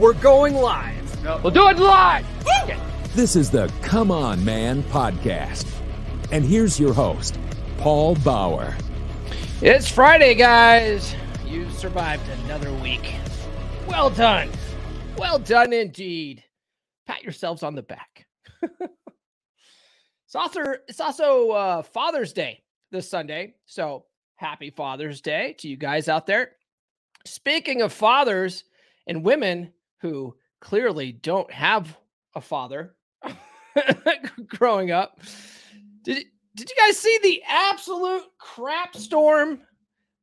We're going live. We'll do it live. This is the Come On Man podcast. And here's your host, Paul Bauer. It's Friday, guys. You survived another week. Well done. Well done indeed. Pat yourselves on the back. it's also it's also uh, Father's Day this Sunday. So happy Father's Day to you guys out there. Speaking of fathers and women who clearly don't have a father growing up. Did did you guys see the absolute crap storm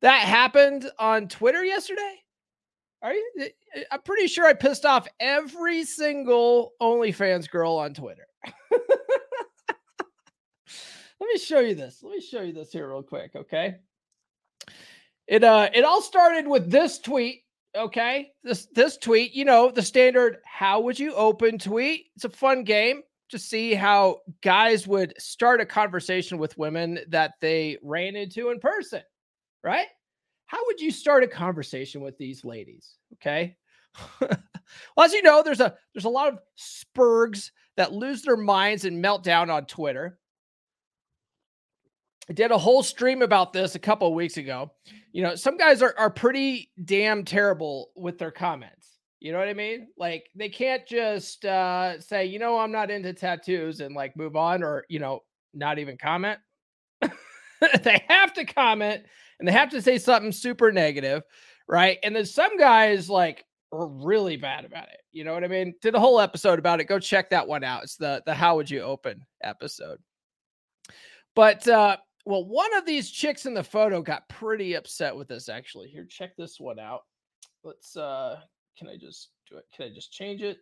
that happened on Twitter yesterday? Are you? I'm pretty sure I pissed off every single OnlyFans girl on Twitter. Let me show you this. Let me show you this here real quick, okay? It uh it all started with this tweet okay this this tweet you know the standard how would you open? tweet. It's a fun game to see how guys would start a conversation with women that they ran into in person right? How would you start a conversation with these ladies okay? Well as you know there's a there's a lot of spurgs that lose their minds and melt down on twitter I did a whole stream about this a couple of weeks ago. You know, some guys are, are pretty damn terrible with their comments. You know what I mean? Like they can't just uh, say, you know, I'm not into tattoos and like move on or, you know, not even comment. they have to comment and they have to say something super negative, right? And then some guys like are really bad about it. You know what I mean? Did a whole episode about it. Go check that one out. It's the the how would you open episode. But uh well, one of these chicks in the photo got pretty upset with this actually. Here, check this one out. Let's uh can I just do it? Can I just change it?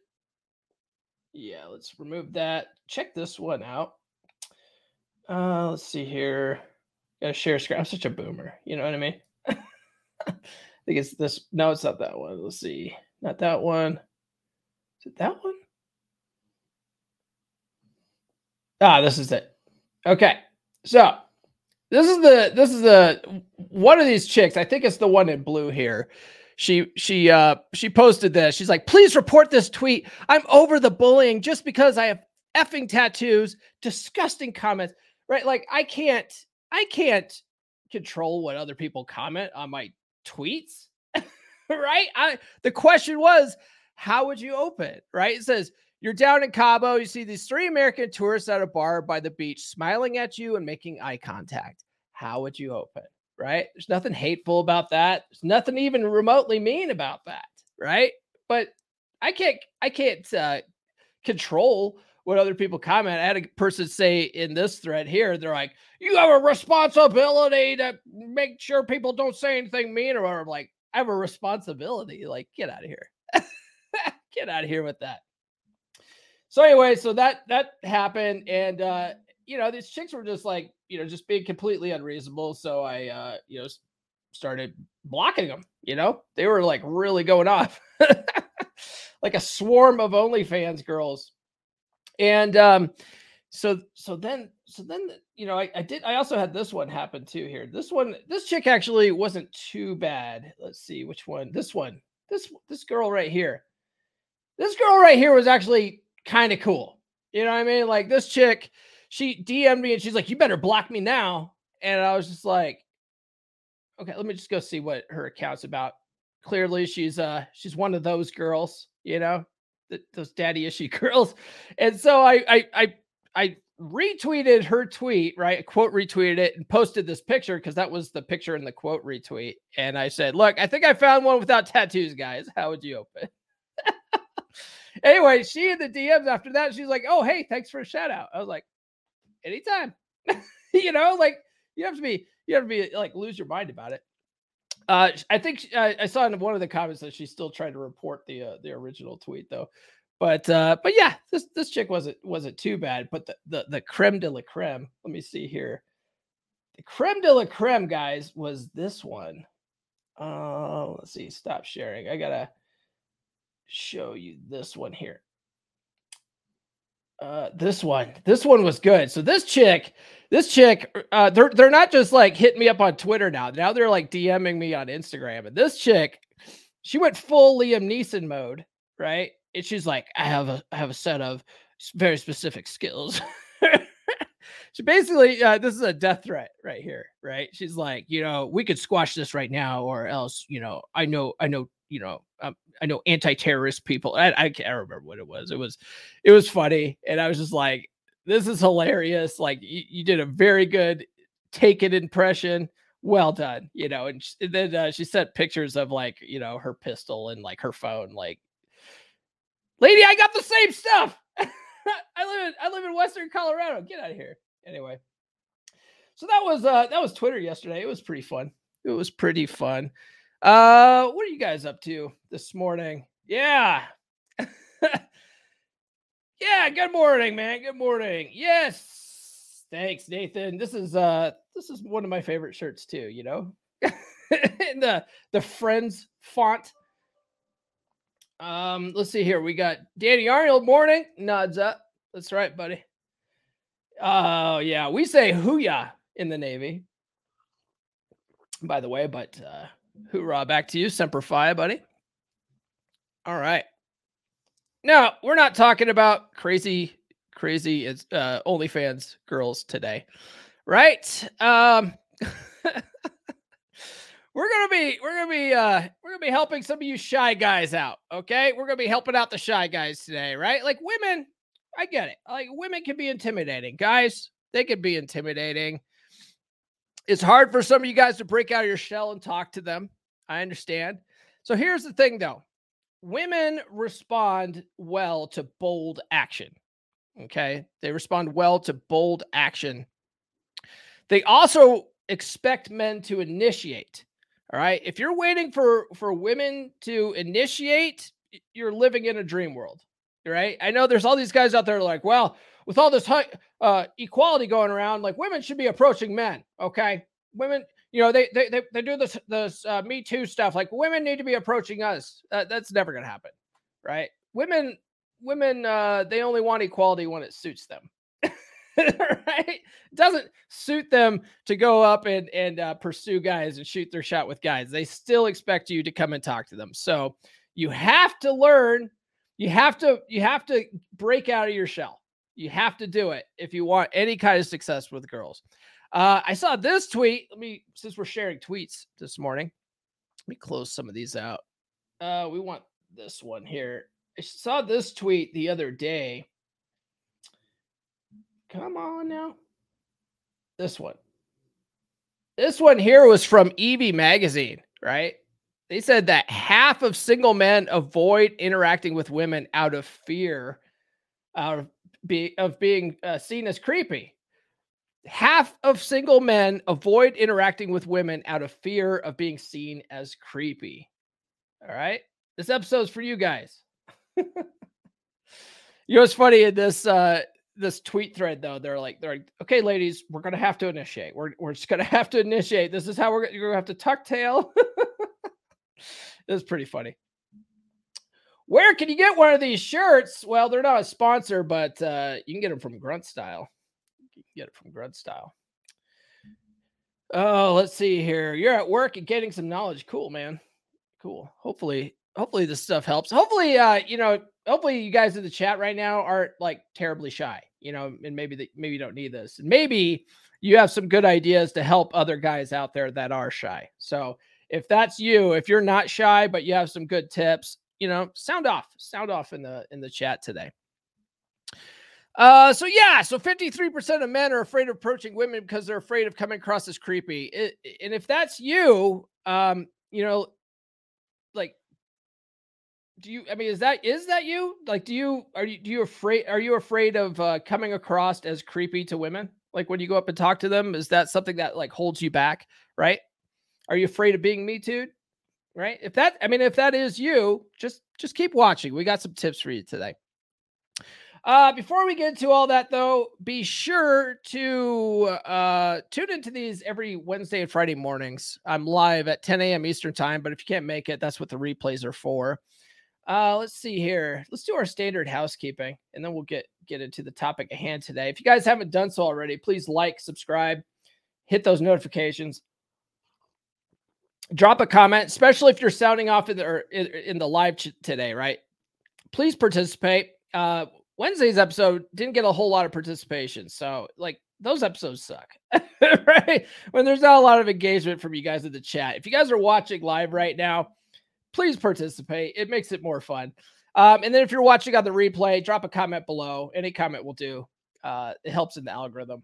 Yeah, let's remove that. Check this one out. Uh let's see here. Gotta share screen. I'm such a boomer. You know what I mean? I think it's this. No, it's not that one. Let's see. Not that one. Is it that one? Ah, this is it. Okay. So this is the this is the one of these chicks. I think it's the one in blue here. She she uh she posted this. She's like, please report this tweet. I'm over the bullying just because I have effing tattoos. Disgusting comments. Right? Like I can't I can't control what other people comment on my tweets. right? I the question was, how would you open? Right? It says you're down in Cabo. You see these three American tourists at a bar by the beach smiling at you and making eye contact. How would you open? Right? There's nothing hateful about that. There's nothing even remotely mean about that. Right? But I can't, I can't uh, control what other people comment. I had a person say in this thread here, they're like, you have a responsibility to make sure people don't say anything mean, or I'm like, I have a responsibility. Like, get out of here. get out of here with that. So anyway, so that that happened, and uh, you know, these chicks were just like, you know, just being completely unreasonable. So I, uh, you know, started blocking them. You know, they were like really going off, like a swarm of OnlyFans girls, and um, so so then so then you know I, I did I also had this one happen too here. This one, this chick actually wasn't too bad. Let's see which one. This one, this this girl right here. This girl right here was actually kind of cool. You know what I mean? Like this chick, she DM'd me and she's like, "You better block me now." And I was just like, "Okay, let me just go see what her account's about." Clearly, she's uh she's one of those girls, you know, th- those daddy issue girls. And so I I I I retweeted her tweet, right? Quote retweeted it and posted this picture because that was the picture in the quote retweet. And I said, "Look, I think I found one without tattoos, guys. How would you open?" Anyway, she in the DMs after that, she's like, "Oh, hey, thanks for a shout out." I was like, "Anytime." you know, like you have to be you have to be like lose your mind about it. Uh, I think I saw in one of the comments that she's still trying to report the uh, the original tweet though. But uh, but yeah, this this chick wasn't wasn't too bad. But the the the creme de la creme. Let me see here. The creme de la creme, guys, was this one. Uh, let's see. Stop sharing. I gotta show you this one here. Uh, this one, this one was good. So this chick, this chick, uh, they're they're not just like hitting me up on Twitter now. Now they're like DMing me on Instagram. And this chick, she went full Liam Neeson mode, right? And she's like, I have a I have a set of very specific skills. she basically, uh, this is a death threat right here, right? She's like, you know, we could squash this right now, or else, you know, I know, I know, you know, um, I know anti-terrorist people. I, I can't remember what it was. It was, it was funny, and I was just like, "This is hilarious!" Like you, you did a very good Taken impression. Well done, you know. And, and then uh, she sent pictures of like you know her pistol and like her phone. Like, lady, I got the same stuff. I live in I live in Western Colorado. Get out of here. Anyway, so that was uh that was Twitter yesterday. It was pretty fun. It was pretty fun. Uh, what are you guys up to this morning? Yeah. yeah, good morning, man. Good morning. Yes. Thanks, Nathan. This is uh this is one of my favorite shirts too, you know. In the the friends font. Um, let's see here. We got Danny Arnold morning. Nods up. That's right, buddy. Oh, yeah. We say hooyah in the Navy. By the way, but uh Hoorah, back to you, Semper Fi, buddy. All right. Now, we're not talking about crazy, crazy uh, OnlyFans girls today, right? Um, we're gonna be, we're gonna be, uh, we're gonna be helping some of you shy guys out. Okay, we're gonna be helping out the shy guys today, right? Like women, I get it. Like women can be intimidating, guys. They can be intimidating it's hard for some of you guys to break out of your shell and talk to them. I understand. So here's the thing though women respond well to bold action. Okay. They respond well to bold action. They also expect men to initiate. All right. If you're waiting for for women to initiate, you're living in a dream world. Right. I know there's all these guys out there like, well, with all this uh, equality going around, like women should be approaching men. Okay, women, you know, they they they, they do this this uh, Me Too stuff. Like women need to be approaching us. Uh, that's never gonna happen, right? Women women uh, they only want equality when it suits them. right? It doesn't suit them to go up and and uh, pursue guys and shoot their shot with guys. They still expect you to come and talk to them. So you have to learn. You have to you have to break out of your shell. You have to do it if you want any kind of success with girls. Uh, I saw this tweet. Let me, since we're sharing tweets this morning, let me close some of these out. Uh, we want this one here. I saw this tweet the other day. Come on now. This one. This one here was from Evie Magazine, right? They said that half of single men avoid interacting with women out of fear, out of be of being uh, seen as creepy. Half of single men avoid interacting with women out of fear of being seen as creepy. All right, this episode's for you guys. you know what's funny in this uh this tweet thread though? They're like, they're like, okay, ladies, we're gonna have to initiate. We're we're just gonna have to initiate. This is how we're you're gonna have to tuck tail. It's pretty funny. Where can you get one of these shirts? Well, they're not a sponsor, but uh, you can get them from Grunt Style. You can get it from Grunt Style. Oh, let's see here. You're at work and getting some knowledge. Cool, man. Cool. Hopefully, hopefully this stuff helps. Hopefully, uh, you know, hopefully you guys in the chat right now aren't like terribly shy, you know, and maybe that maybe you don't need this. And maybe you have some good ideas to help other guys out there that are shy. So if that's you, if you're not shy, but you have some good tips, you know, sound off, sound off in the in the chat today. Uh, so yeah, so 53% of men are afraid of approaching women because they're afraid of coming across as creepy. It, and if that's you, um, you know, like, do you? I mean, is that is that you? Like, do you are you do you afraid? Are you afraid of uh, coming across as creepy to women? Like when you go up and talk to them, is that something that like holds you back? Right? Are you afraid of being me too? Right? If that, I mean, if that is you, just just keep watching. We got some tips for you today. Uh, before we get into all that, though, be sure to uh, tune into these every Wednesday and Friday mornings. I'm live at 10 a.m. Eastern time, but if you can't make it, that's what the replays are for. Uh, let's see here. Let's do our standard housekeeping, and then we'll get get into the topic at hand today. If you guys haven't done so already, please like, subscribe, hit those notifications, drop a comment, especially if you're sounding off in the in, in the live ch- today. Right? Please participate. Uh, Wednesday's episode didn't get a whole lot of participation. So, like, those episodes suck, right? When there's not a lot of engagement from you guys in the chat. If you guys are watching live right now, please participate. It makes it more fun. Um, and then if you're watching on the replay, drop a comment below. Any comment will do. Uh, it helps in the algorithm.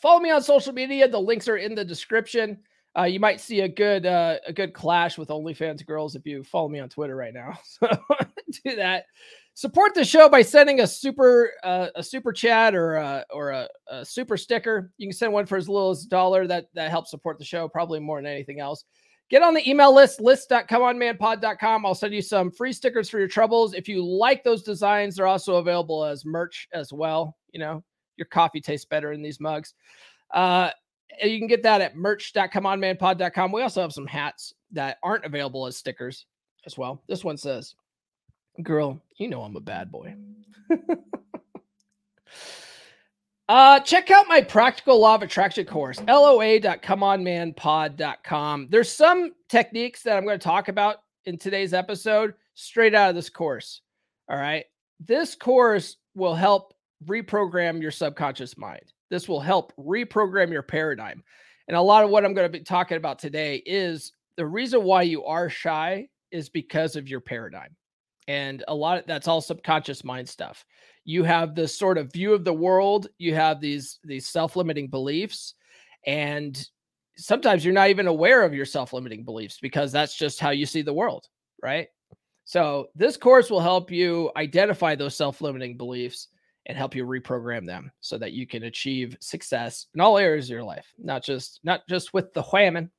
Follow me on social media. The links are in the description. Uh, you might see a good uh, a good clash with OnlyFans girls if you follow me on Twitter right now. So do that. Support the show by sending a super uh, a super chat or a, or a, a, super sticker. You can send one for as little as a dollar. That that helps support the show probably more than anything else. Get on the email list, list.comeonmanpod.com. I'll send you some free stickers for your troubles. If you like those designs, they're also available as merch as well. You know, your coffee tastes better in these mugs. Uh, you can get that at merch.comeonmanpod.com. We also have some hats that aren't available as stickers as well. This one says, Girl, you know I'm a bad boy. uh, check out my practical law of attraction course, loa.comeonmanpod.com. There's some techniques that I'm going to talk about in today's episode straight out of this course. All right. This course will help reprogram your subconscious mind. This will help reprogram your paradigm. And a lot of what I'm going to be talking about today is the reason why you are shy is because of your paradigm. And a lot of that's all subconscious mind stuff. You have this sort of view of the world you have these these self-limiting beliefs and sometimes you're not even aware of your self-limiting beliefs because that's just how you see the world right? So this course will help you identify those self-limiting beliefs and help you reprogram them so that you can achieve success in all areas of your life not just not just with the whamming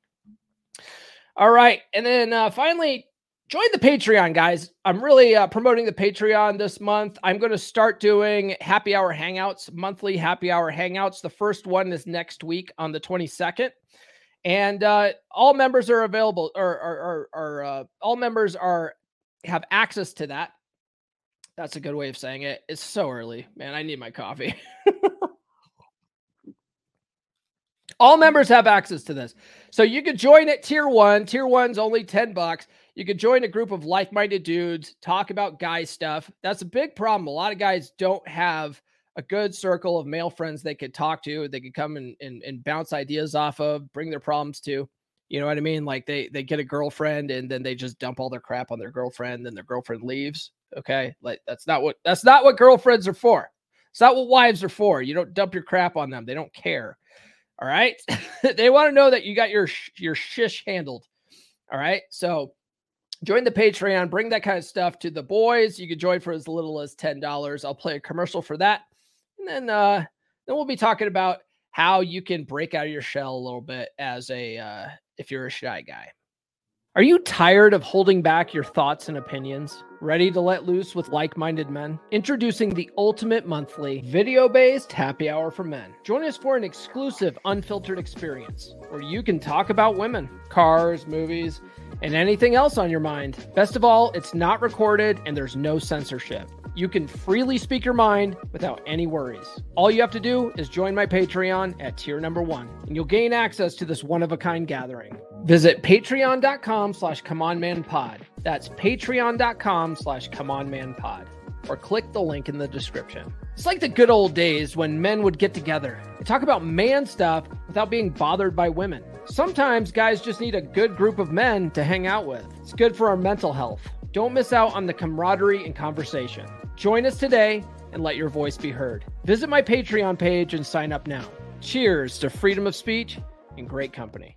all right and then uh, finally join the Patreon, guys. I'm really uh, promoting the Patreon this month. I'm going to start doing happy hour hangouts, monthly happy hour hangouts. The first one is next week on the 22nd. And uh, all members are available, or, or, or, or uh, all members are have access to that. That's a good way of saying it. It's so early, man. I need my coffee. all members have access to this, so you can join at tier one. Tier one's only ten bucks you could join a group of like-minded dudes, talk about guy stuff. That's a big problem. A lot of guys don't have a good circle of male friends they could talk to, they could come and, and, and bounce ideas off of, bring their problems to. You know what I mean? Like they they get a girlfriend and then they just dump all their crap on their girlfriend, then their girlfriend leaves. Okay. Like that's not what that's not what girlfriends are for. It's not what wives are for. You don't dump your crap on them. They don't care. All right. they want to know that you got your your shish handled. All right. So join the Patreon, bring that kind of stuff to the boys. You can join for as little as $10. I'll play a commercial for that. And then uh then we'll be talking about how you can break out of your shell a little bit as a uh if you're a shy guy. Are you tired of holding back your thoughts and opinions? Ready to let loose with like minded men? Introducing the ultimate monthly video based happy hour for men. Join us for an exclusive, unfiltered experience where you can talk about women, cars, movies, and anything else on your mind. Best of all, it's not recorded and there's no censorship. You can freely speak your mind without any worries. All you have to do is join my Patreon at tier number one, and you'll gain access to this one-of-a-kind gathering. Visit patreon.com slash comeonmanpod. That's patreon.com slash comeonmanpod. Or click the link in the description. It's like the good old days when men would get together and talk about man stuff without being bothered by women. Sometimes guys just need a good group of men to hang out with. It's good for our mental health. Don't miss out on the camaraderie and conversation. Join us today and let your voice be heard. Visit my Patreon page and sign up now. Cheers to freedom of speech and great company.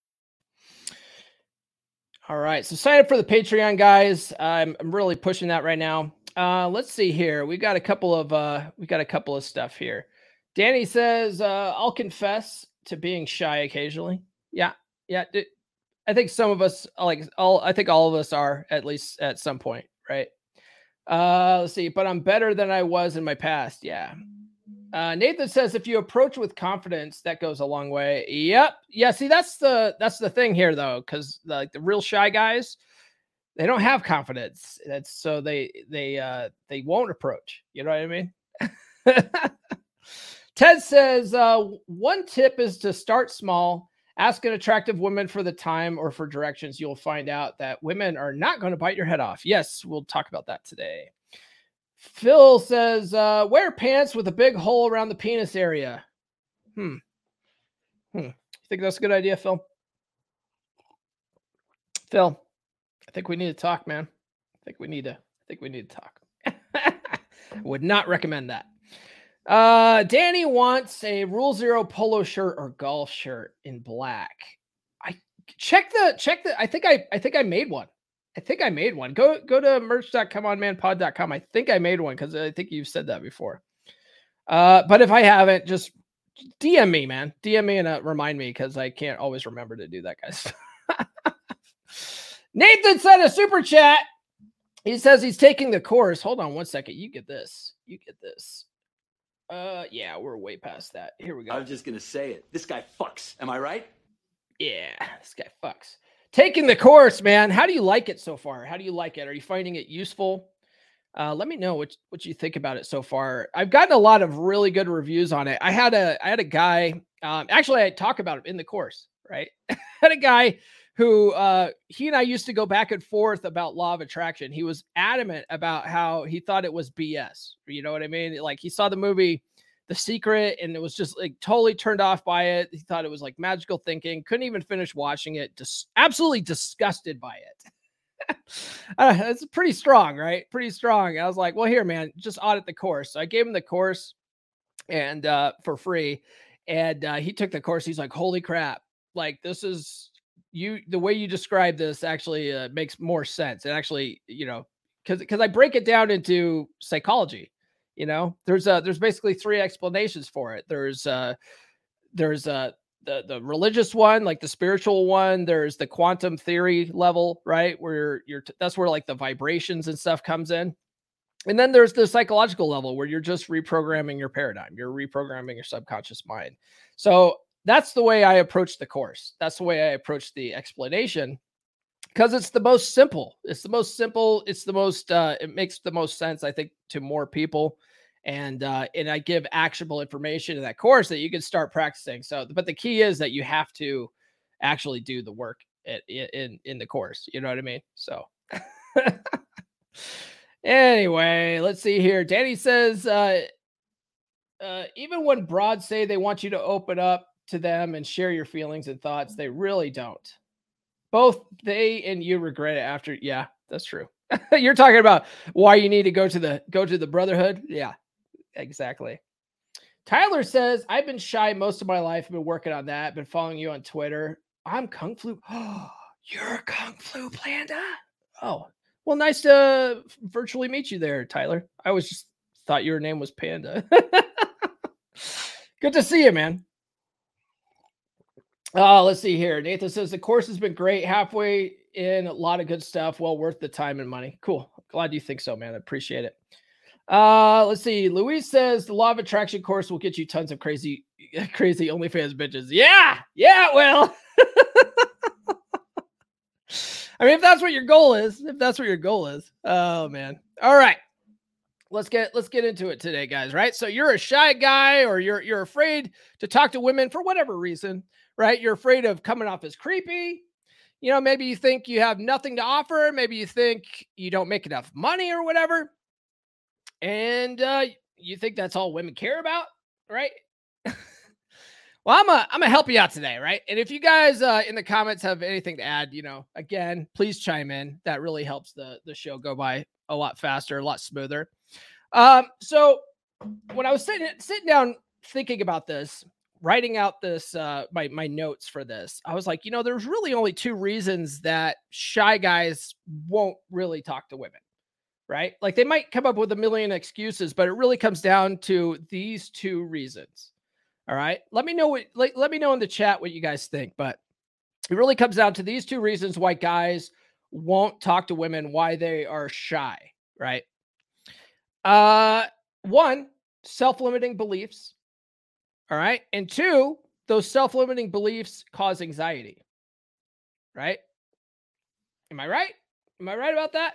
All right. So sign up for the Patreon, guys. I'm, I'm really pushing that right now. Uh, let's see here. We got a couple of uh, we got a couple of stuff here. Danny says, uh, "I'll confess to being shy occasionally." Yeah, yeah. I think some of us, like all, I think all of us are at least at some point, right? Uh, let's see. But I'm better than I was in my past. Yeah. Uh, Nathan says if you approach with confidence, that goes a long way. Yep. Yeah. See, that's the that's the thing here though, because like the real shy guys, they don't have confidence. That's so they they uh they won't approach. You know what I mean? Ted says uh, one tip is to start small. Ask an attractive woman for the time or for directions. You'll find out that women are not going to bite your head off. Yes, we'll talk about that today. Phil says, uh, wear pants with a big hole around the penis area. Hmm. Hmm. Think that's a good idea, Phil? Phil, I think we need to talk, man. I think we need to. I think we need to talk. Would not recommend that. Uh, Danny wants a Rule Zero polo shirt or golf shirt in black. I check the check the. I think I I think I made one. I think I made one. Go go to merch.comeonmanpod.com. I think I made one because I think you've said that before. Uh, but if I haven't, just DM me, man. DM me and uh, remind me because I can't always remember to do that, guys. Nathan sent a super chat. He says he's taking the course. Hold on one second. You get this. You get this. Uh, yeah, we're way past that. Here we go. I was just gonna say it. This guy fucks. Am I right? Yeah, this guy fucks taking the course, man. How do you like it so far? How do you like it? Are you finding it useful? Uh, let me know what what you think about it so far. I've gotten a lot of really good reviews on it. I had a I had a guy. Um, actually, I talk about it in the course. Right, had a guy who uh, he and I used to go back and forth about law of attraction. He was adamant about how he thought it was BS. You know what I mean? Like he saw the movie the Secret, and it was just like totally turned off by it. He thought it was like magical thinking. Couldn't even finish watching it. Just absolutely disgusted by it. uh, it's pretty strong, right? Pretty strong. I was like, well, here, man, just audit the course. So I gave him the course and uh, for free, and uh, he took the course. He's like, holy crap! Like this is you. The way you describe this actually uh, makes more sense. It actually, you know, because because I break it down into psychology you know, there's uh there's basically three explanations for it. There's uh there's uh the the religious one, like the spiritual one. There's the quantum theory level, right? Where you're, you're that's where like the vibrations and stuff comes in. And then there's the psychological level where you're just reprogramming your paradigm. You're reprogramming your subconscious mind. So that's the way I approach the course. That's the way I approach the explanation because it's the most simple. It's the most simple. It's the most. Uh, it makes the most sense, I think, to more people. And uh, and I give actionable information in that course that you can start practicing. So, but the key is that you have to actually do the work in in, in the course. You know what I mean? So. anyway, let's see here. Danny says, uh, uh, even when broads say they want you to open up to them and share your feelings and thoughts, they really don't both they and you regret it after. Yeah, that's true. You're talking about why you need to go to the go to the brotherhood. Yeah, exactly. Tyler says, I've been shy most of my life. I've been working on that. Been following you on Twitter. I'm Kung Flu. You're Kung Flu Panda. Oh, well, nice to virtually meet you there, Tyler. I always just thought your name was Panda. Good to see you, man. Uh, let's see here. Nathan says the course has been great. Halfway in, a lot of good stuff. Well worth the time and money. Cool. Glad you think so, man. I appreciate it. Uh, let's see. Louise says the law of attraction course will get you tons of crazy, crazy OnlyFans bitches. Yeah, yeah, well. I mean, if that's what your goal is, if that's what your goal is. Oh man. All right. Let's get let's get into it today, guys. Right. So you're a shy guy or you're you're afraid to talk to women for whatever reason right? You're afraid of coming off as creepy, you know, maybe you think you have nothing to offer. Maybe you think you don't make enough money or whatever. And uh, you think that's all women care about, right? well, I'm a, I'm gonna help you out today, right? And if you guys uh, in the comments have anything to add, you know, again, please chime in. That really helps the the show go by a lot faster, a lot smoother. Um, so when I was sitting sitting down thinking about this, writing out this uh my my notes for this, I was like, you know, there's really only two reasons that shy guys won't really talk to women. Right? Like they might come up with a million excuses, but it really comes down to these two reasons. All right. Let me know what let, let me know in the chat what you guys think, but it really comes down to these two reasons why guys won't talk to women, why they are shy, right? Uh one, self-limiting beliefs. All right. And two, those self-limiting beliefs cause anxiety. Right? Am I right? Am I right about that?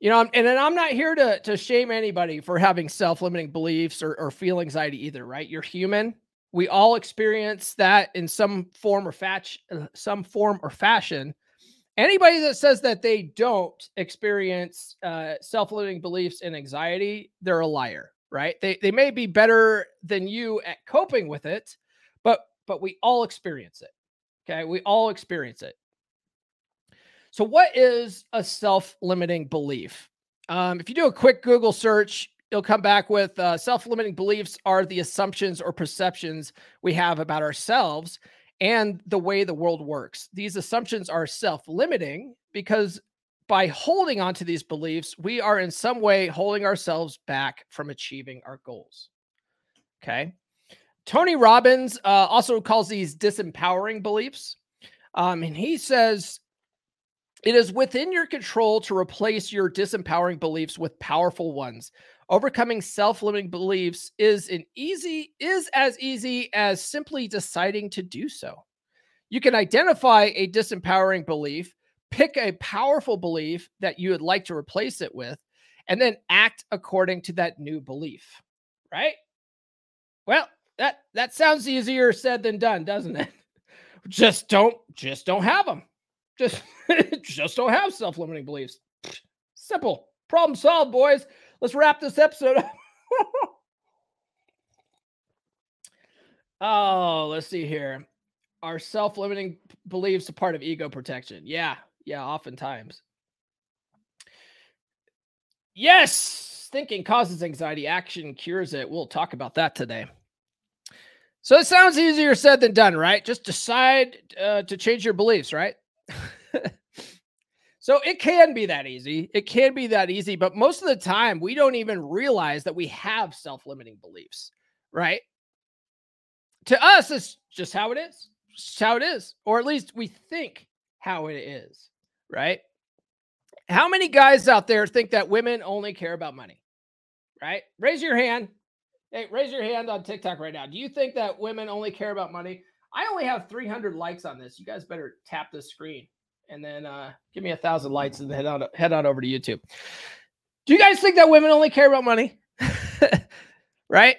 You know, and then I'm not here to to shame anybody for having self-limiting beliefs or, or feel anxiety either, right? You're human. We all experience that in some form or fatch, uh, some form or fashion. Anybody that says that they don't experience uh, self-limiting beliefs and anxiety, they're a liar, right? They they may be better than you at coping with it, but but we all experience it. Okay, we all experience it. So, what is a self limiting belief? Um, if you do a quick Google search, you'll come back with uh, self limiting beliefs are the assumptions or perceptions we have about ourselves and the way the world works. These assumptions are self limiting because by holding on to these beliefs, we are in some way holding ourselves back from achieving our goals. Okay. Tony Robbins uh, also calls these disempowering beliefs. Um, and he says it is within your control to replace your disempowering beliefs with powerful ones. Overcoming self-limiting beliefs is an easy is as easy as simply deciding to do so. You can identify a disempowering belief, pick a powerful belief that you would like to replace it with, and then act according to that new belief. Right? Well, that that sounds easier said than done, doesn't it? Just don't just don't have them. Just, just don't have self limiting beliefs. Simple. Problem solved, boys. Let's wrap this episode up. oh, let's see here. Are self limiting beliefs a part of ego protection? Yeah. Yeah, oftentimes. Yes. Thinking causes anxiety, action cures it. We'll talk about that today. So it sounds easier said than done, right? Just decide uh, to change your beliefs, right? so it can be that easy. It can be that easy, but most of the time we don't even realize that we have self-limiting beliefs, right? To us, it's just how it is. How it is, or at least we think how it is, right? How many guys out there think that women only care about money? Right? Raise your hand. Hey, raise your hand on TikTok right now. Do you think that women only care about money? I only have 300 likes on this. You guys better tap the screen and then uh, give me a thousand likes and head on head on over to YouTube. Do you guys think that women only care about money? right?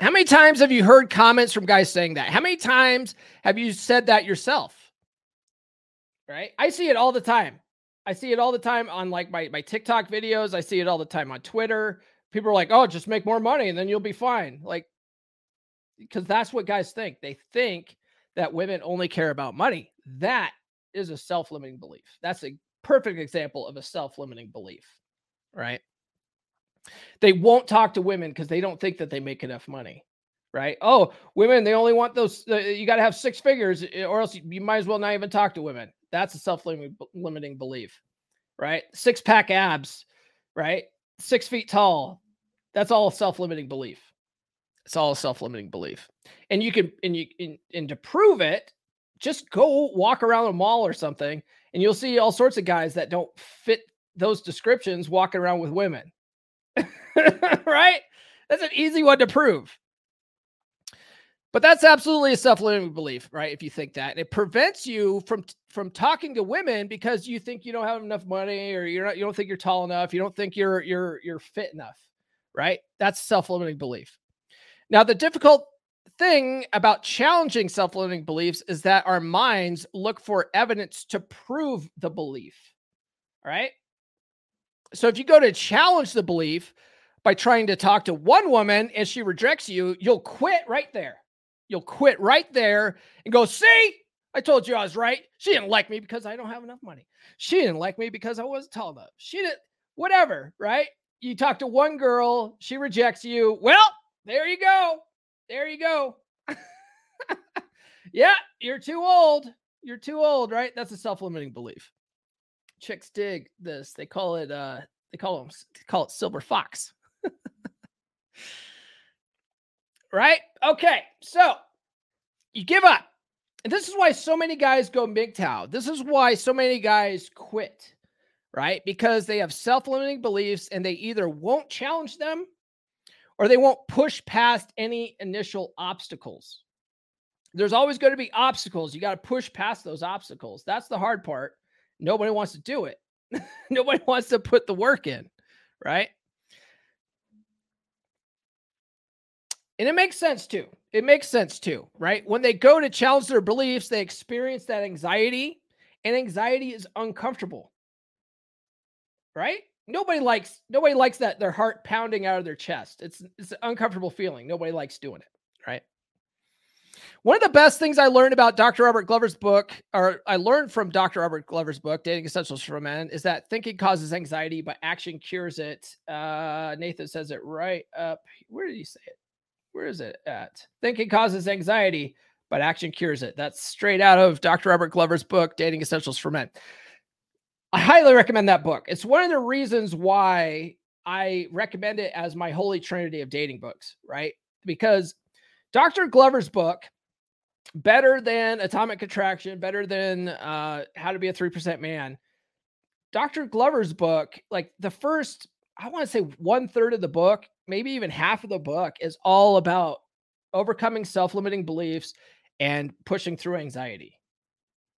How many times have you heard comments from guys saying that? How many times have you said that yourself? Right? I see it all the time. I see it all the time on like my, my TikTok videos. I see it all the time on Twitter. People are like, oh, just make more money and then you'll be fine. Like, because that's what guys think. They think that women only care about money. That is a self limiting belief. That's a perfect example of a self limiting belief, right? They won't talk to women because they don't think that they make enough money, right? Oh, women, they only want those, uh, you got to have six figures eh, or else you might as well not even talk to women. That's a self limiting belief, right? Six pack abs, right? Six feet tall. That's all self limiting belief. It's all a self-limiting belief. And you can and you and, and to prove it, just go walk around a mall or something and you'll see all sorts of guys that don't fit those descriptions walking around with women. right? That's an easy one to prove. But that's absolutely a self-limiting belief, right? If you think that, and it prevents you from from talking to women because you think you don't have enough money, or you're not, you don't think you're tall enough, you don't think you're you're you're fit enough, right? That's self-limiting belief. Now, the difficult thing about challenging self-limiting beliefs is that our minds look for evidence to prove the belief. All right. So if you go to challenge the belief by trying to talk to one woman and she rejects you, you'll quit right there. You'll quit right there and go, see, I told you I was right. She didn't like me because I don't have enough money. She didn't like me because I wasn't tall enough. She didn't, whatever, right? You talk to one girl, she rejects you. Well, there you go. There you go. yeah, you're too old. You're too old, right? That's a self-limiting belief. Chicks dig this. They call it uh they call them they call it silver fox. right? Okay. So, you give up. And this is why so many guys go MGTOW. This is why so many guys quit, right? Because they have self limiting beliefs and they either won't challenge them or they won't push past any initial obstacles. There's always going to be obstacles. You got to push past those obstacles. That's the hard part. Nobody wants to do it. Nobody wants to put the work in, right? And it makes sense too. It makes sense too, right? When they go to challenge their beliefs, they experience that anxiety, and anxiety is uncomfortable. Right? Nobody likes nobody likes that their heart pounding out of their chest. It's it's an uncomfortable feeling. Nobody likes doing it, right? One of the best things I learned about Dr. Robert Glover's book, or I learned from Dr. Robert Glover's book, Dating Essentials for Men, is that thinking causes anxiety, but action cures it. Uh, Nathan says it right up. Where did he say it? where is it at? Thinking causes anxiety, but action cures it. That's straight out of Dr. Robert Glover's book, Dating Essentials for Men. I highly recommend that book. It's one of the reasons why I recommend it as my holy trinity of dating books, right? Because Dr. Glover's book, better than Atomic Attraction, better than uh, How to Be a 3% Man, Dr. Glover's book, like the first, I want to say one third of the book maybe even half of the book is all about overcoming self-limiting beliefs and pushing through anxiety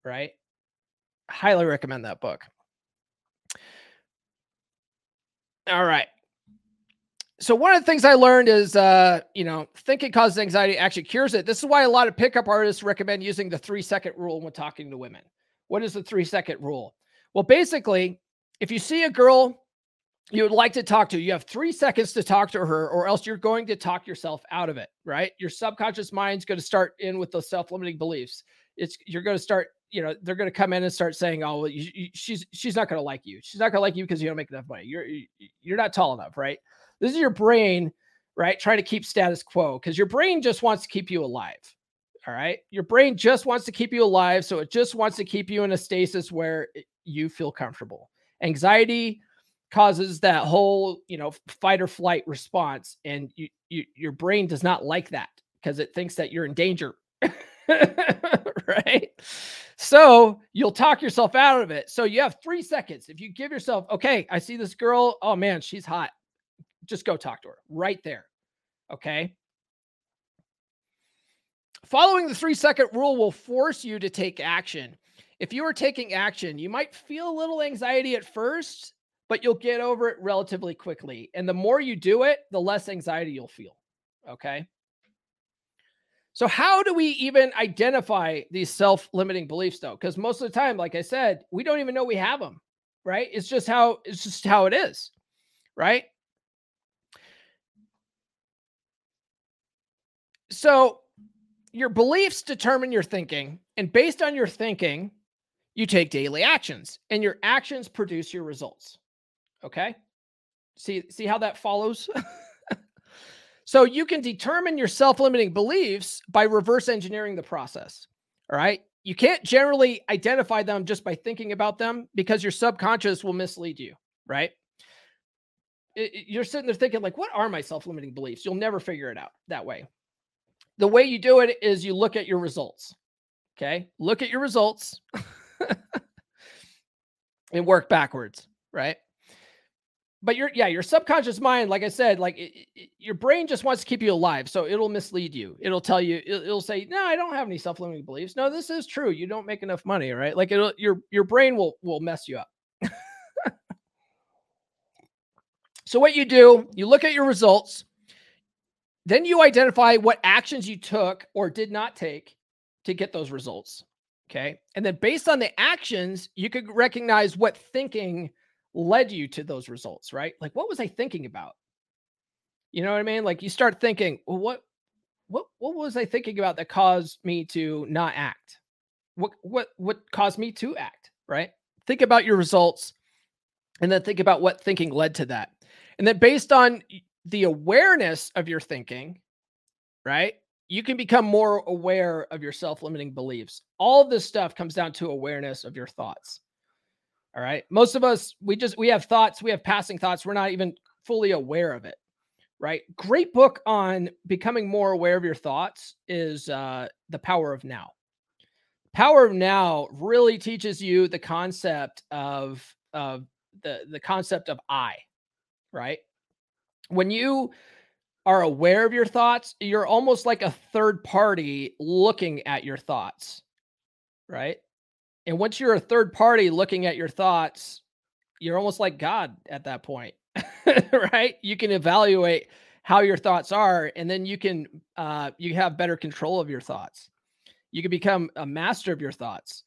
right highly recommend that book all right so one of the things i learned is uh you know thinking causes anxiety actually cures it this is why a lot of pickup artists recommend using the three second rule when talking to women what is the three second rule well basically if you see a girl you would like to talk to. You have three seconds to talk to her, or else you're going to talk yourself out of it, right? Your subconscious mind's going to start in with those self-limiting beliefs. It's you're going to start, you know, they're going to come in and start saying, "Oh, well, you, you, she's she's not going to like you. She's not going to like you because you don't make enough money. You're you're not tall enough, right?" This is your brain, right, trying to keep status quo because your brain just wants to keep you alive. All right, your brain just wants to keep you alive, so it just wants to keep you in a stasis where you feel comfortable. Anxiety causes that whole you know fight or flight response and you, you your brain does not like that because it thinks that you're in danger right so you'll talk yourself out of it. So you have three seconds. If you give yourself okay i see this girl. Oh man she's hot. Just go talk to her. Right there. Okay? Following the three second rule will force you to take action. If you are taking action you might feel a little anxiety at first but you'll get over it relatively quickly. And the more you do it, the less anxiety you'll feel. Okay. So, how do we even identify these self limiting beliefs, though? Because most of the time, like I said, we don't even know we have them, right? It's just how it's just how it is, right? So, your beliefs determine your thinking, and based on your thinking, you take daily actions, and your actions produce your results. Okay. See, see how that follows? so you can determine your self-limiting beliefs by reverse engineering the process. All right. You can't generally identify them just by thinking about them because your subconscious will mislead you, right? It, you're sitting there thinking, like, what are my self limiting beliefs? You'll never figure it out that way. The way you do it is you look at your results. Okay. Look at your results and work backwards, right? But your yeah your subconscious mind like i said like it, it, your brain just wants to keep you alive so it'll mislead you it'll tell you it'll, it'll, say no i don't have any self-limiting beliefs no this is true you don't make enough money right like it'll your your brain will will mess you up so what you do you look at your results Then you identify what actions you took or did not take to get those results. Okay. And then based on the actions, you could recognize what thinking led you to those results, right? Like, what was I thinking about? You know what I mean? Like, you start thinking, well, what, what, what was I thinking about that caused me to not act? What, what, what caused me to act, right? Think about your results and then think about what thinking led to that. And then based on the awareness of your thinking, right? You can become more aware of your self limiting beliefs. All this stuff comes down to awareness of your thoughts. All right. Most of us, we just, we have thoughts, we have passing thoughts. We're not even fully aware of it. Right. Great book on becoming more aware of your thoughts is uh, The Power of Now. Power of Now really teaches you the concept of, of the, the concept of I, right? when you are aware of your thoughts, you're almost like a third party looking at your thoughts, right? And once you're a third party looking at your thoughts, you're almost like God at that point, right? You can evaluate how your thoughts are, and then you can uh, you have better control of your thoughts. You can become a master of your thoughts.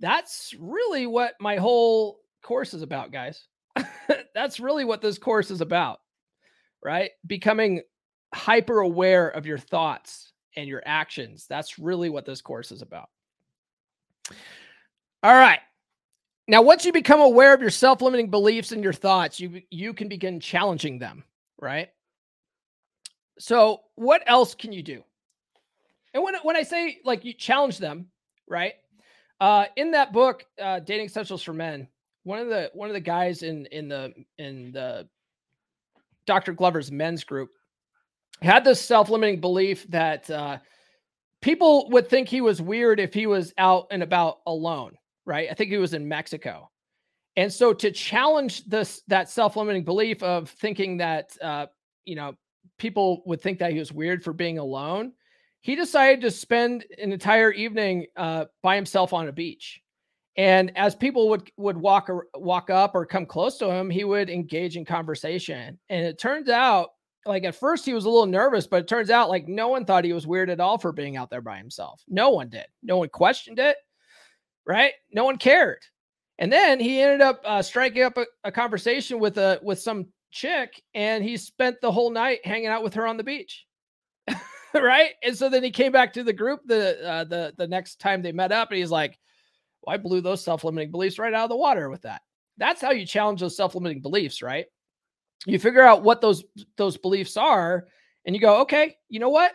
That's really what my whole course is about, guys. That's really what this course is about right? Becoming hyper aware of your thoughts and your actions. That's really what this course is about. All right. Now, once you become aware of your self-limiting beliefs and your thoughts, you you can begin challenging them, right? So, what else can you do? And when when I say like you challenge them, right? Uh, in that book, uh, Dating Essentials for Men, one of the one of the guys in in the in the Dr. Glover's men's group had this self-limiting belief that uh, people would think he was weird if he was out and about alone, right? I think he was in Mexico. And so to challenge this that self-limiting belief of thinking that uh, you know, people would think that he was weird for being alone, he decided to spend an entire evening uh, by himself on a beach. And as people would would walk or walk up or come close to him, he would engage in conversation. And it turns out, like at first he was a little nervous, but it turns out like no one thought he was weird at all for being out there by himself. No one did. No one questioned it. Right? No one cared. And then he ended up uh, striking up a, a conversation with a with some chick, and he spent the whole night hanging out with her on the beach. right? And so then he came back to the group the uh, the the next time they met up, and he's like well, I blew those self limiting beliefs right out of the water with that. That's how you challenge those self limiting beliefs, right? You figure out what those those beliefs are, and you go, okay, you know what?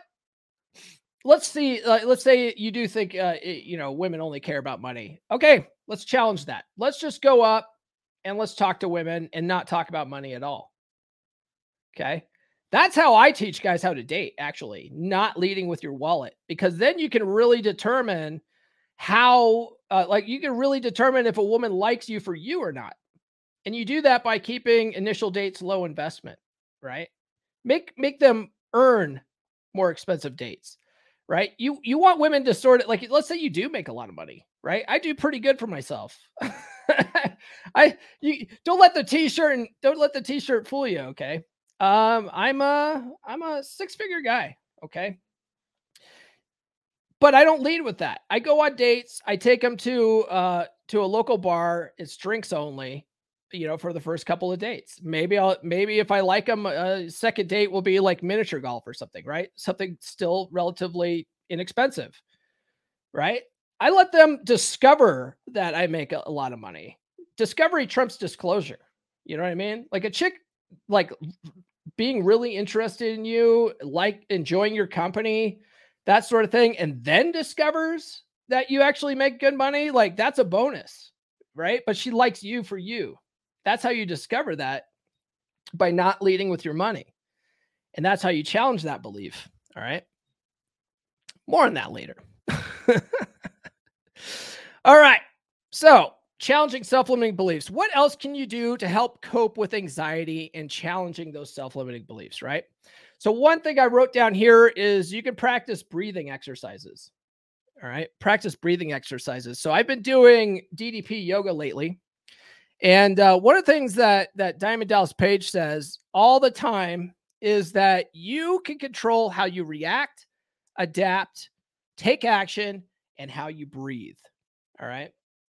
Let's see. Let's say you do think, uh, you know, women only care about money. Okay, let's challenge that. Let's just go up and let's talk to women and not talk about money at all. Okay. That's how I teach guys how to date, actually, not leading with your wallet, because then you can really determine how uh, like you can really determine if a woman likes you for you or not. And you do that by keeping initial dates low investment, right? Make make them earn more expensive dates, right? You you want women to sort of like let's say you do make a lot of money, right? I do pretty good for myself. I you don't let the t-shirt and don't let the t-shirt fool you, okay? Um I'm a I'm a six-figure guy, okay? but I don't lead with that. I go on dates. I take them to uh to a local bar. It's drinks only, you know, for the first couple of dates. Maybe I'll maybe if I like them, a uh, second date will be like miniature golf or something, right? Something still relatively inexpensive, right? I let them discover that I make a, a lot of money. Discovery trumps disclosure. You know what I mean? Like a chick, like being really interested in you, like enjoying your company that sort of thing, and then discovers that you actually make good money, like that's a bonus, right? But she likes you for you. That's how you discover that by not leading with your money. And that's how you challenge that belief. All right. More on that later. all right. So, challenging self limiting beliefs. What else can you do to help cope with anxiety and challenging those self limiting beliefs, right? So, one thing I wrote down here is you can practice breathing exercises. All right. Practice breathing exercises. So, I've been doing DDP yoga lately. And uh, one of the things that that Diamond Dallas Page says all the time is that you can control how you react, adapt, take action, and how you breathe. All right.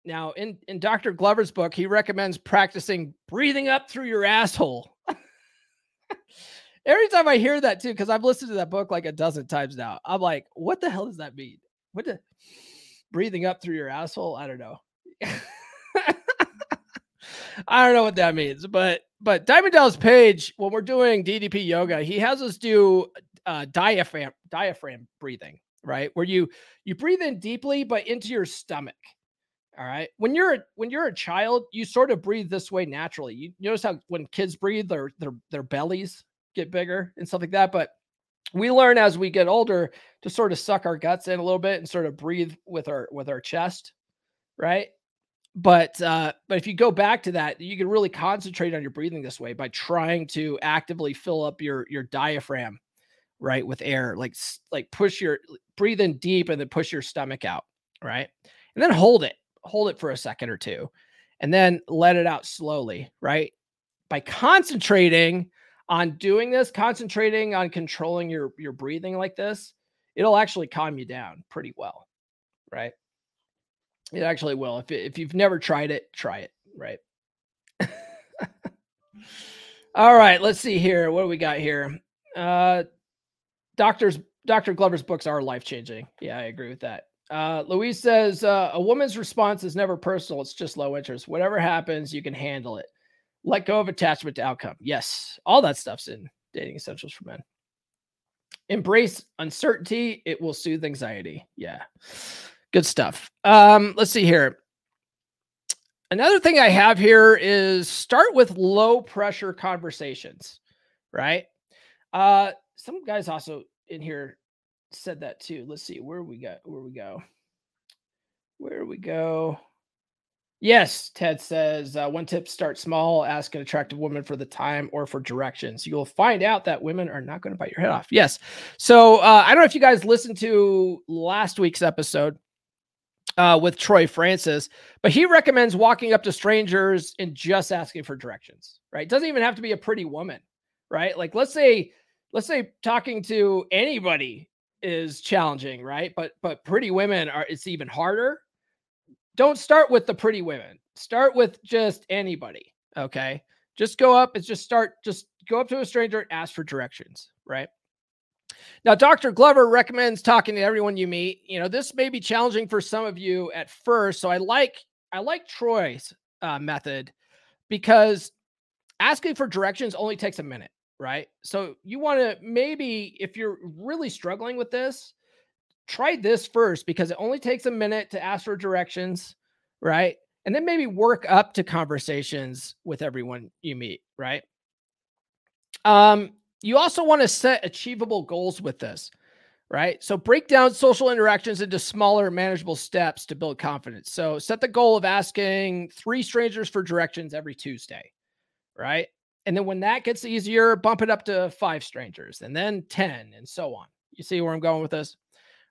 Now, in, in Dr. Glover's book, he recommends practicing breathing up through your asshole. Every time I hear that too, because I've listened to that book like a dozen times now, I'm like, what the hell does that mean? What the breathing up through your asshole? I don't know. I don't know what that means, but but Diamond Dallas Page, when we're doing DDP yoga, he has us do uh, diaphragm diaphragm breathing, right? Where you you breathe in deeply, but into your stomach. All right. When you're when you're a child, you sort of breathe this way naturally. You notice how when kids breathe, their their their bellies get bigger and stuff like that. But we learn as we get older to sort of suck our guts in a little bit and sort of breathe with our with our chest, right? But uh, but if you go back to that, you can really concentrate on your breathing this way by trying to actively fill up your your diaphragm, right, with air. Like like push your breathe in deep and then push your stomach out, right, and then hold it, hold it for a second or two, and then let it out slowly, right. By concentrating on doing this, concentrating on controlling your your breathing like this, it'll actually calm you down pretty well, right? It actually will. If if you've never tried it, try it, right? All right, let's see here. What do we got here? Uh doctors Dr. Glover's books are life-changing. Yeah, I agree with that. Uh, Louise says uh, a woman's response is never personal. It's just low interest. Whatever happens, you can handle it. Let go of attachment to outcome. Yes, all that stuff's in dating essentials for men. Embrace uncertainty. It will soothe anxiety. Yeah, good stuff. Um, let's see here. Another thing I have here is start with low pressure conversations, right? Uh, some guys also in here said that too. Let's see where we got where we go. Where we go. Yes, Ted says uh, one tip: start small. Ask an attractive woman for the time or for directions. You'll find out that women are not going to bite your head off. Yes. So uh, I don't know if you guys listened to last week's episode uh, with Troy Francis, but he recommends walking up to strangers and just asking for directions. Right? It doesn't even have to be a pretty woman. Right? Like let's say, let's say talking to anybody is challenging. Right? But but pretty women are. It's even harder don't start with the pretty women. Start with just anybody. Okay. Just go up and just start, just go up to a stranger and ask for directions. Right. Now, Dr. Glover recommends talking to everyone you meet. You know, this may be challenging for some of you at first. So I like, I like Troy's uh, method because asking for directions only takes a minute. Right. So you want to maybe, if you're really struggling with this, try this first because it only takes a minute to ask for directions, right? And then maybe work up to conversations with everyone you meet, right? Um, you also want to set achievable goals with this, right? So break down social interactions into smaller, manageable steps to build confidence. So set the goal of asking three strangers for directions every Tuesday, right? And then when that gets easier, bump it up to five strangers and then 10 and so on. You see where I'm going with this?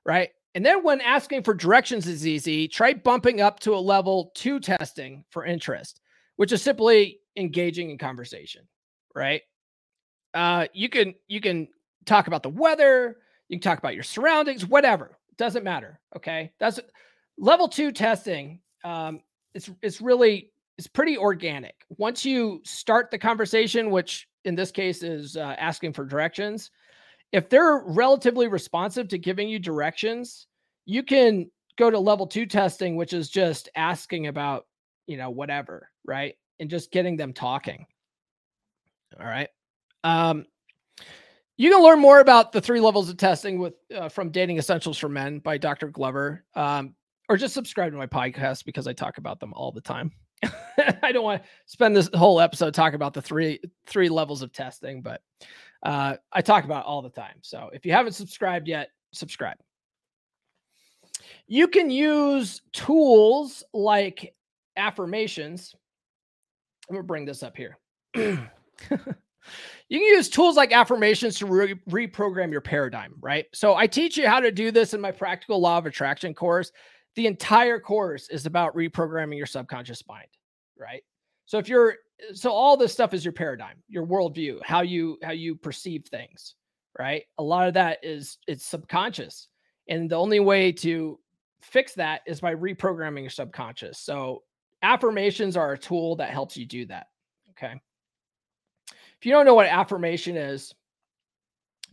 right? And then when asking for directions is easy, try bumping up to a level two testing for interest, which is simply engaging in conversation, right? Uh, you can you can talk about the weather, you can talk about your surroundings, whatever. Doesn't matter. Okay. That's level two testing. Um, it's it's really it's pretty organic. Once you start the conversation, which in this case is uh, asking for directions, if they're relatively responsive to giving you directions, you can go to level two testing, which is just asking about, you know, whatever, right? And just getting them talking. All right. Um, you can learn more about the three levels of testing with uh, from Dating Essentials for Men by Dr. Glover, um, or just subscribe to my podcast because I talk about them all the time. I don't want to spend this whole episode talking about the three three levels of testing, but uh, I talk about all the time. So if you haven't subscribed yet, subscribe. You can use tools like affirmations. I'm to bring this up here. you can use tools like affirmations to re- reprogram your paradigm, right? So I teach you how to do this in my practical law of attraction course. The entire course is about reprogramming your subconscious mind, right? So if you're so all this stuff is your paradigm, your worldview, how you how you perceive things, right? A lot of that is it's subconscious. And the only way to fix that is by reprogramming your subconscious. So affirmations are a tool that helps you do that. Okay. If you don't know what affirmation is,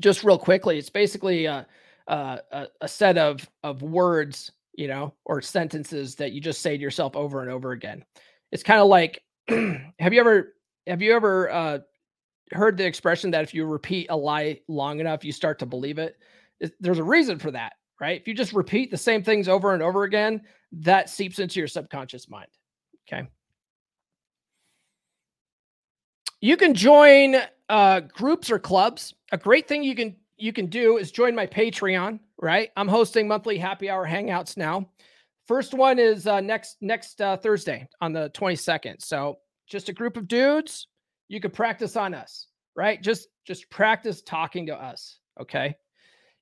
just real quickly, it's basically a, a, a set of, of words, you know, or sentences that you just say to yourself over and over again. It's kind of like, have you ever, have you ever uh, heard the expression that if you repeat a lie long enough, you start to believe it? There's a reason for that, right? If you just repeat the same things over and over again, that seeps into your subconscious mind. Okay. You can join uh, groups or clubs. A great thing you can you can do is join my Patreon. Right, I'm hosting monthly happy hour hangouts now. First one is uh, next next uh, Thursday on the 22nd. So just a group of dudes. You could practice on us. Right, just just practice talking to us. Okay.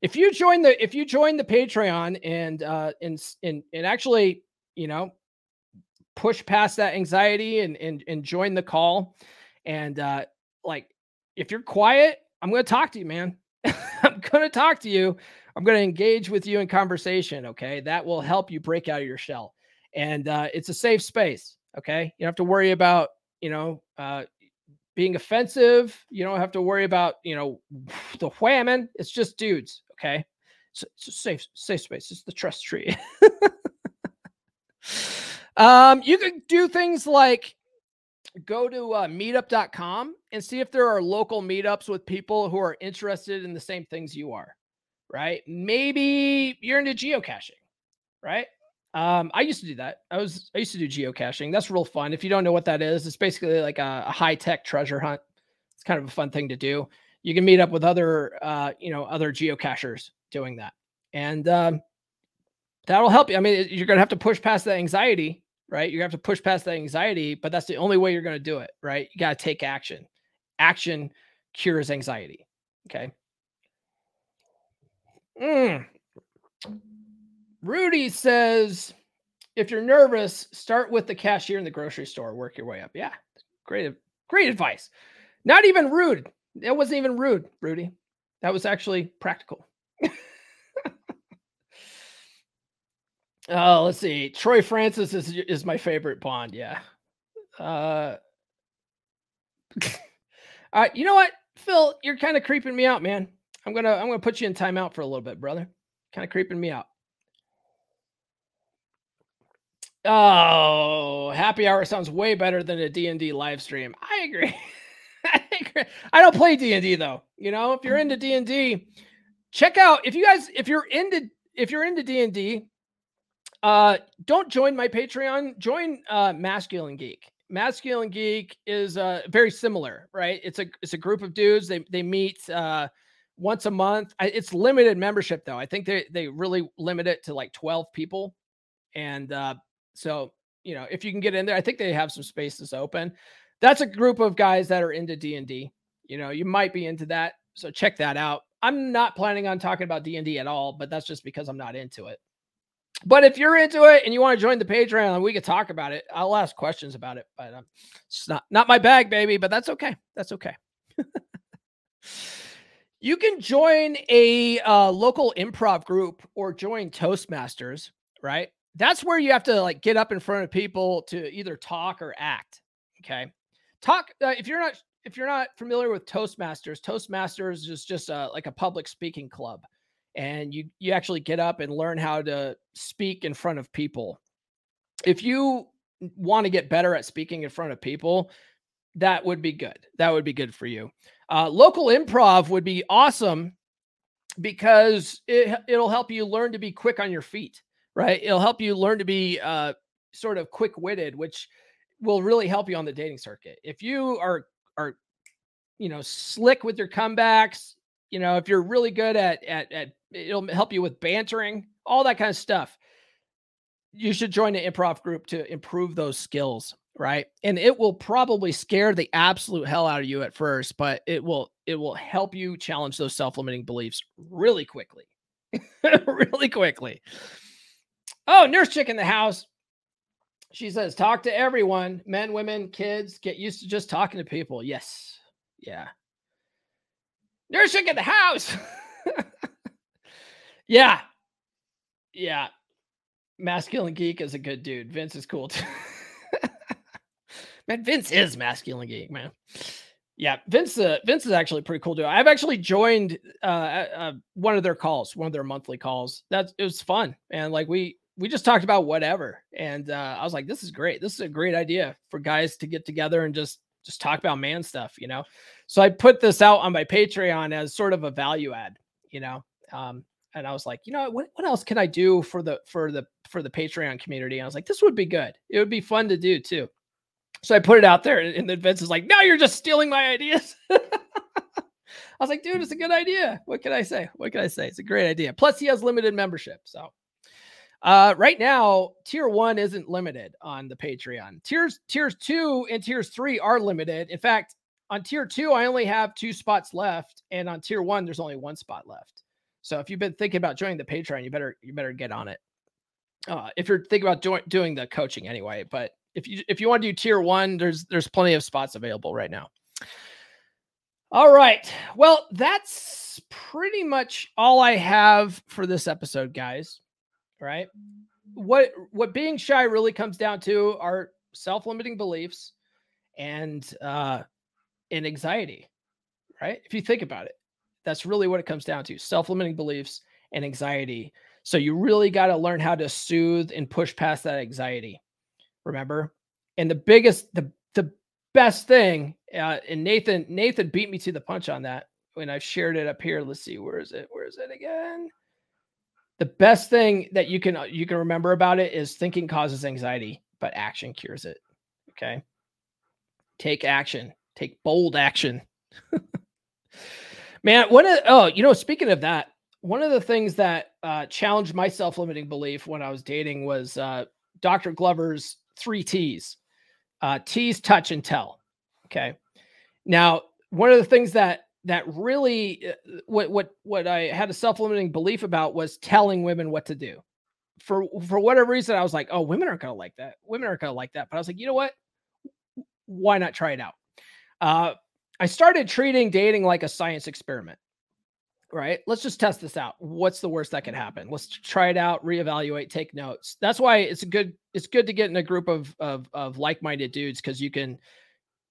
If you join the if you join the Patreon and uh and and and actually you know push past that anxiety and and, and join the call. And uh, like, if you're quiet, I'm going to talk to you, man. I'm going to talk to you. I'm going to engage with you in conversation. Okay, that will help you break out of your shell. And uh, it's a safe space. Okay, you don't have to worry about you know uh, being offensive. You don't have to worry about you know the whamming. It's just dudes. Okay, it's a safe safe space. It's the trust tree. Um, you can do things like go to uh, meetup.com and see if there are local meetups with people who are interested in the same things you are, right? Maybe you're into geocaching, right? Um, I used to do that. I was I used to do geocaching. That's real fun. If you don't know what that is, it's basically like a, a high tech treasure hunt. It's kind of a fun thing to do. You can meet up with other uh, you know other geocachers doing that, and um, that'll help you. I mean, you're gonna have to push past that anxiety right? You have to push past that anxiety, but that's the only way you're going to do it, right? You got to take action. Action cures anxiety. Okay. Mm. Rudy says, if you're nervous, start with the cashier in the grocery store, work your way up. Yeah. Great, great advice. Not even rude. It wasn't even rude, Rudy. That was actually practical. Oh, let's see. Troy Francis is is my favorite Bond. Yeah. Uh. All right. You know what, Phil? You're kind of creeping me out, man. I'm gonna I'm gonna put you in timeout for a little bit, brother. Kind of creeping me out. Oh, happy hour sounds way better than a D&D live stream. I agree. I agree. I don't play D&D though. You know, if you're into D&D, check out if you guys if you're into if you're into D&D, uh, don't join my Patreon. Join uh, Masculine Geek. Masculine Geek is uh, very similar, right? It's a it's a group of dudes. They they meet uh, once a month. I, it's limited membership though. I think they they really limit it to like twelve people, and uh, so you know if you can get in there, I think they have some spaces open. That's a group of guys that are into D and D. You know, you might be into that, so check that out. I'm not planning on talking about D and D at all, but that's just because I'm not into it. But if you're into it and you want to join the Patreon, we could talk about it. I'll ask questions about it, but um, it's not not my bag, baby. But that's okay. That's okay. you can join a uh, local improv group or join Toastmasters. Right? That's where you have to like get up in front of people to either talk or act. Okay, talk. Uh, if you're not if you're not familiar with Toastmasters, Toastmasters is just a, like a public speaking club and you you actually get up and learn how to speak in front of people. If you want to get better at speaking in front of people, that would be good. That would be good for you. Uh, local improv would be awesome because it, it'll help you learn to be quick on your feet, right? It'll help you learn to be uh, sort of quick witted, which will really help you on the dating circuit. If you are are you know slick with your comebacks, you know, if you're really good at at at it'll help you with bantering, all that kind of stuff. You should join an improv group to improve those skills, right? And it will probably scare the absolute hell out of you at first, but it will it will help you challenge those self-limiting beliefs really quickly. really quickly. Oh, nurse chick in the house. She says, talk to everyone, men, women, kids, get used to just talking to people. Yes. Yeah. Nurse chick in the house. yeah. Yeah. Masculine geek is a good dude. Vince is cool too. man, Vince is masculine geek, man. Yeah, Vince. Uh, Vince is actually pretty cool dude. I've actually joined uh, uh, one of their calls, one of their monthly calls. That's it was fun, and like we we just talked about whatever, and uh, I was like, this is great. This is a great idea for guys to get together and just just talk about man stuff, you know. So I put this out on my Patreon as sort of a value add, you know. Um, and I was like, you know, what, what else can I do for the for the for the Patreon community? And I was like, this would be good. It would be fun to do too. So I put it out there, and then Vince is like, "Now you're just stealing my ideas." I was like, "Dude, it's a good idea. What can I say? What can I say? It's a great idea. Plus, he has limited membership, so." Uh, right now, tier one isn't limited on the Patreon. Tiers tiers two and tiers three are limited. In fact, on tier two, I only have two spots left, and on tier one, there's only one spot left. So if you've been thinking about joining the Patreon, you better you better get on it. Uh, if you're thinking about doing doing the coaching anyway, but if you if you want to do tier one, there's there's plenty of spots available right now. All right. Well, that's pretty much all I have for this episode, guys. Right? What what being shy really comes down to are self-limiting beliefs and uh and anxiety. Right? If you think about it, that's really what it comes down to. Self-limiting beliefs and anxiety. So you really got to learn how to soothe and push past that anxiety. Remember? And the biggest the the best thing uh, and Nathan Nathan beat me to the punch on that when I've shared it up here. Let's see, where is it? Where is it again? The best thing that you can you can remember about it is thinking causes anxiety, but action cures it. Okay. Take action. Take bold action. Man, one of oh, you know, speaking of that, one of the things that uh, challenged my self-limiting belief when I was dating was uh, Dr. Glover's three T's: uh, touch, and tell. Okay. Now, one of the things that that really uh, what what what I had a self-limiting belief about was telling women what to do. For for whatever reason, I was like, oh, women aren't gonna like that. Women aren't gonna like that. But I was like, you know what? Why not try it out? Uh, I started treating dating like a science experiment. Right. Let's just test this out. What's the worst that could mm-hmm. happen? Let's try it out, reevaluate, take notes. That's why it's a good it's good to get in a group of of of like-minded dudes because you can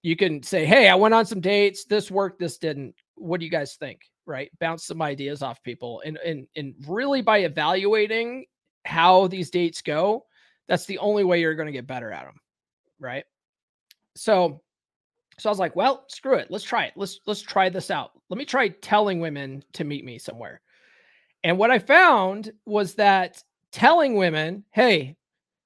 you can say, hey, I went on some dates, this worked, this didn't. What do you guys think? Right. Bounce some ideas off people. And and and really by evaluating how these dates go, that's the only way you're going to get better at them. Right. So so I was like, well, screw it. Let's try it. Let's let's try this out. Let me try telling women to meet me somewhere. And what I found was that telling women, "Hey,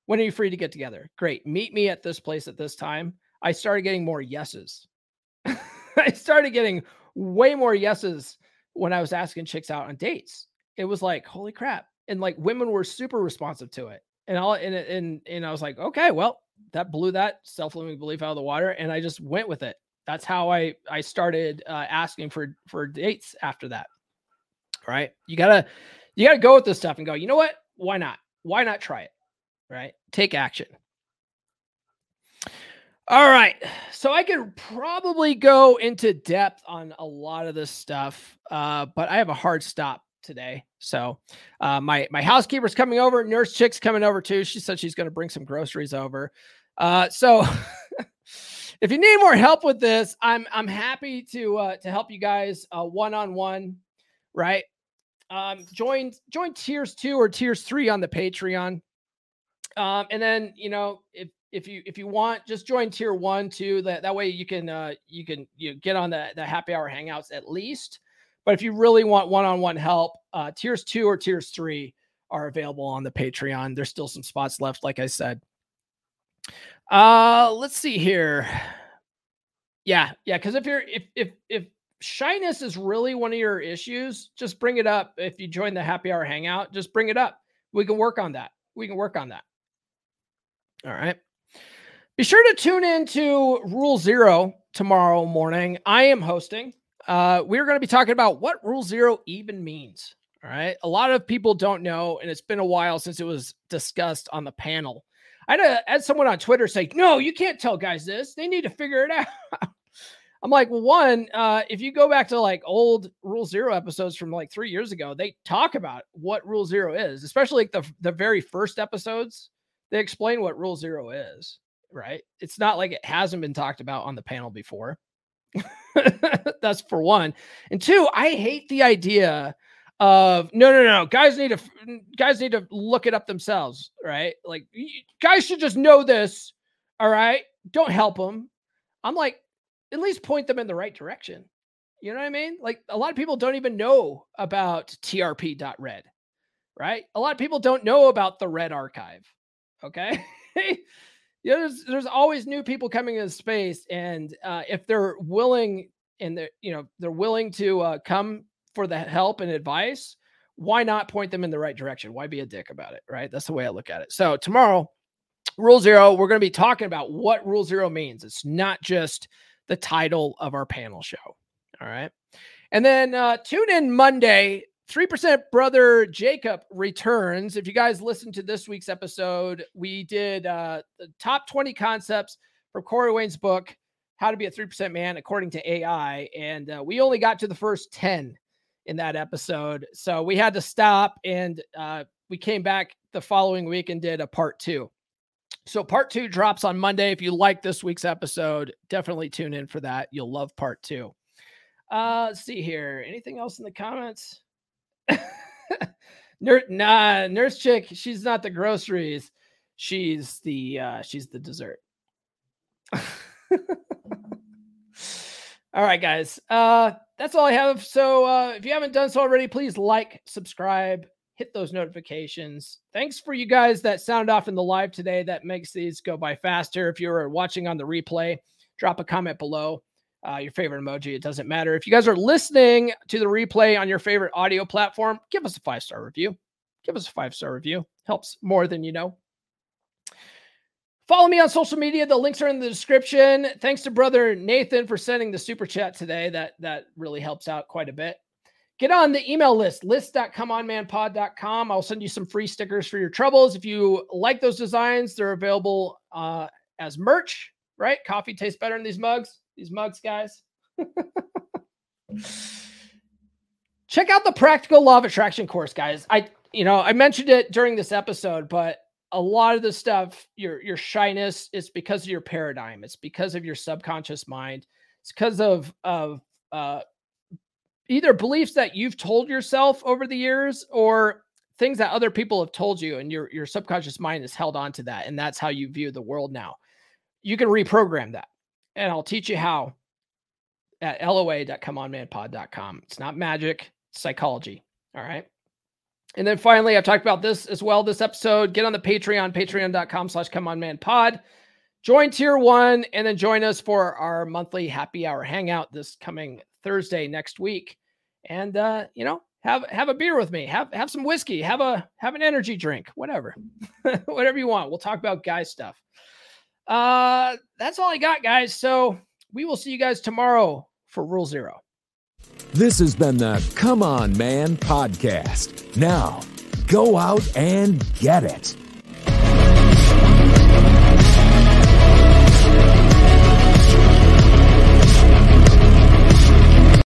when are you free to get together?" Great. Meet me at this place at this time. I started getting more yeses. I started getting way more yeses when I was asking chicks out on dates. It was like, "Holy crap." And like women were super responsive to it. And all and and and I was like, "Okay, well, that blew that self-limiting belief out of the water and i just went with it. That's how i i started uh, asking for for dates after that right? You gotta you gotta go with this stuff and go you know what? Why not? Why not try it? Right? Take action. All right. So i could probably go into depth on a lot of this stuff uh, but i have a hard stop today. So uh, my my housekeeper's coming over. Nurse chick's coming over too. She said she's going to bring some groceries over. Uh, so if you need more help with this, I'm I'm happy to uh, to help you guys one on one. Right. Um, join join tiers two or tiers three on the Patreon. Um, and then you know if if you if you want just join tier one too that that way you can uh you can you get on the the happy hour hangouts at least but if you really want one-on-one help, uh, tiers two or tiers three are available on the Patreon. There's still some spots left, like I said. Uh, let's see here. Yeah, yeah. Because if you're if if if shyness is really one of your issues, just bring it up. If you join the happy hour hangout, just bring it up. We can work on that. We can work on that. All right. Be sure to tune in to Rule Zero tomorrow morning. I am hosting uh, we're going to be talking about what Rule Zero even means. All right. A lot of people don't know, and it's been a while since it was discussed on the panel. I had, a, had someone on Twitter say, "No, you can't tell guys this. They need to figure it out." I'm like, well, one, uh, if you go back to like old Rule Zero episodes from like three years ago, they talk about what Rule Zero is, especially like the the very first episodes. They explain what Rule Zero is, right? It's not like it hasn't been talked about on the panel before. That's for one, and two, I hate the idea of no, no, no, guys need to guys need to look it up themselves, right? Like guys should just know this. All right, don't help them. I'm like, at least point them in the right direction. You know what I mean? Like a lot of people don't even know about trp.red, right? A lot of people don't know about the red archive. Okay. you know, there's, there's always new people coming into space. And uh, if they're willing and they're, you know, they're willing to uh, come for the help and advice, why not point them in the right direction? Why be a dick about it? Right. That's the way I look at it. So tomorrow, Rule Zero, we're going to be talking about what Rule Zero means. It's not just the title of our panel show. All right. And then uh, tune in Monday. 3% brother Jacob returns. If you guys listened to this week's episode, we did uh, the top 20 concepts from Corey Wayne's book, How to Be a 3% Man According to AI. And uh, we only got to the first 10 in that episode. So we had to stop and uh, we came back the following week and did a part two. So part two drops on Monday. If you like this week's episode, definitely tune in for that. You'll love part two. Uh, let's see here. Anything else in the comments? Nurse, nah, nurse chick. She's not the groceries. She's the uh, she's the dessert. all right, guys. Uh, that's all I have. So uh, if you haven't done so already, please like, subscribe, hit those notifications. Thanks for you guys that sound off in the live today. That makes these go by faster. If you're watching on the replay, drop a comment below. Uh, your favorite emoji. It doesn't matter. If you guys are listening to the replay on your favorite audio platform, give us a five star review. Give us a five star review. Helps more than you know. Follow me on social media. The links are in the description. Thanks to brother Nathan for sending the super chat today. That that really helps out quite a bit get on the email list list.comeonmanpod.com i'll send you some free stickers for your troubles if you like those designs they're available uh, as merch right coffee tastes better in these mugs these mugs guys. Check out the practical law of attraction course guys. I you know i mentioned it during this episode but a lot of the stuff your your shyness is because of your paradigm. It's because of your subconscious mind. It's because of of uh either beliefs that you've told yourself over the years or things that other people have told you and your your subconscious mind is held on to that and that's how you view the world now. You can reprogram that and i'll teach you how at loa.comeonmanpod.com it's not magic it's psychology all right? And then finally i've talked about this as well this episode. Get on the patreon patreon.com slash comeonmanpod join tier one and then join us for our monthly happy hour hangout this coming thursday next week. And uh, you know, have have a beer with me, have have some whiskey, have a have an energy drink, whatever, whatever you want. We'll talk about guy stuff. Uh, that's all I got, guys. So we will see you guys tomorrow for Rule Zero. This has been the Come On Man podcast. Now, go out and get it.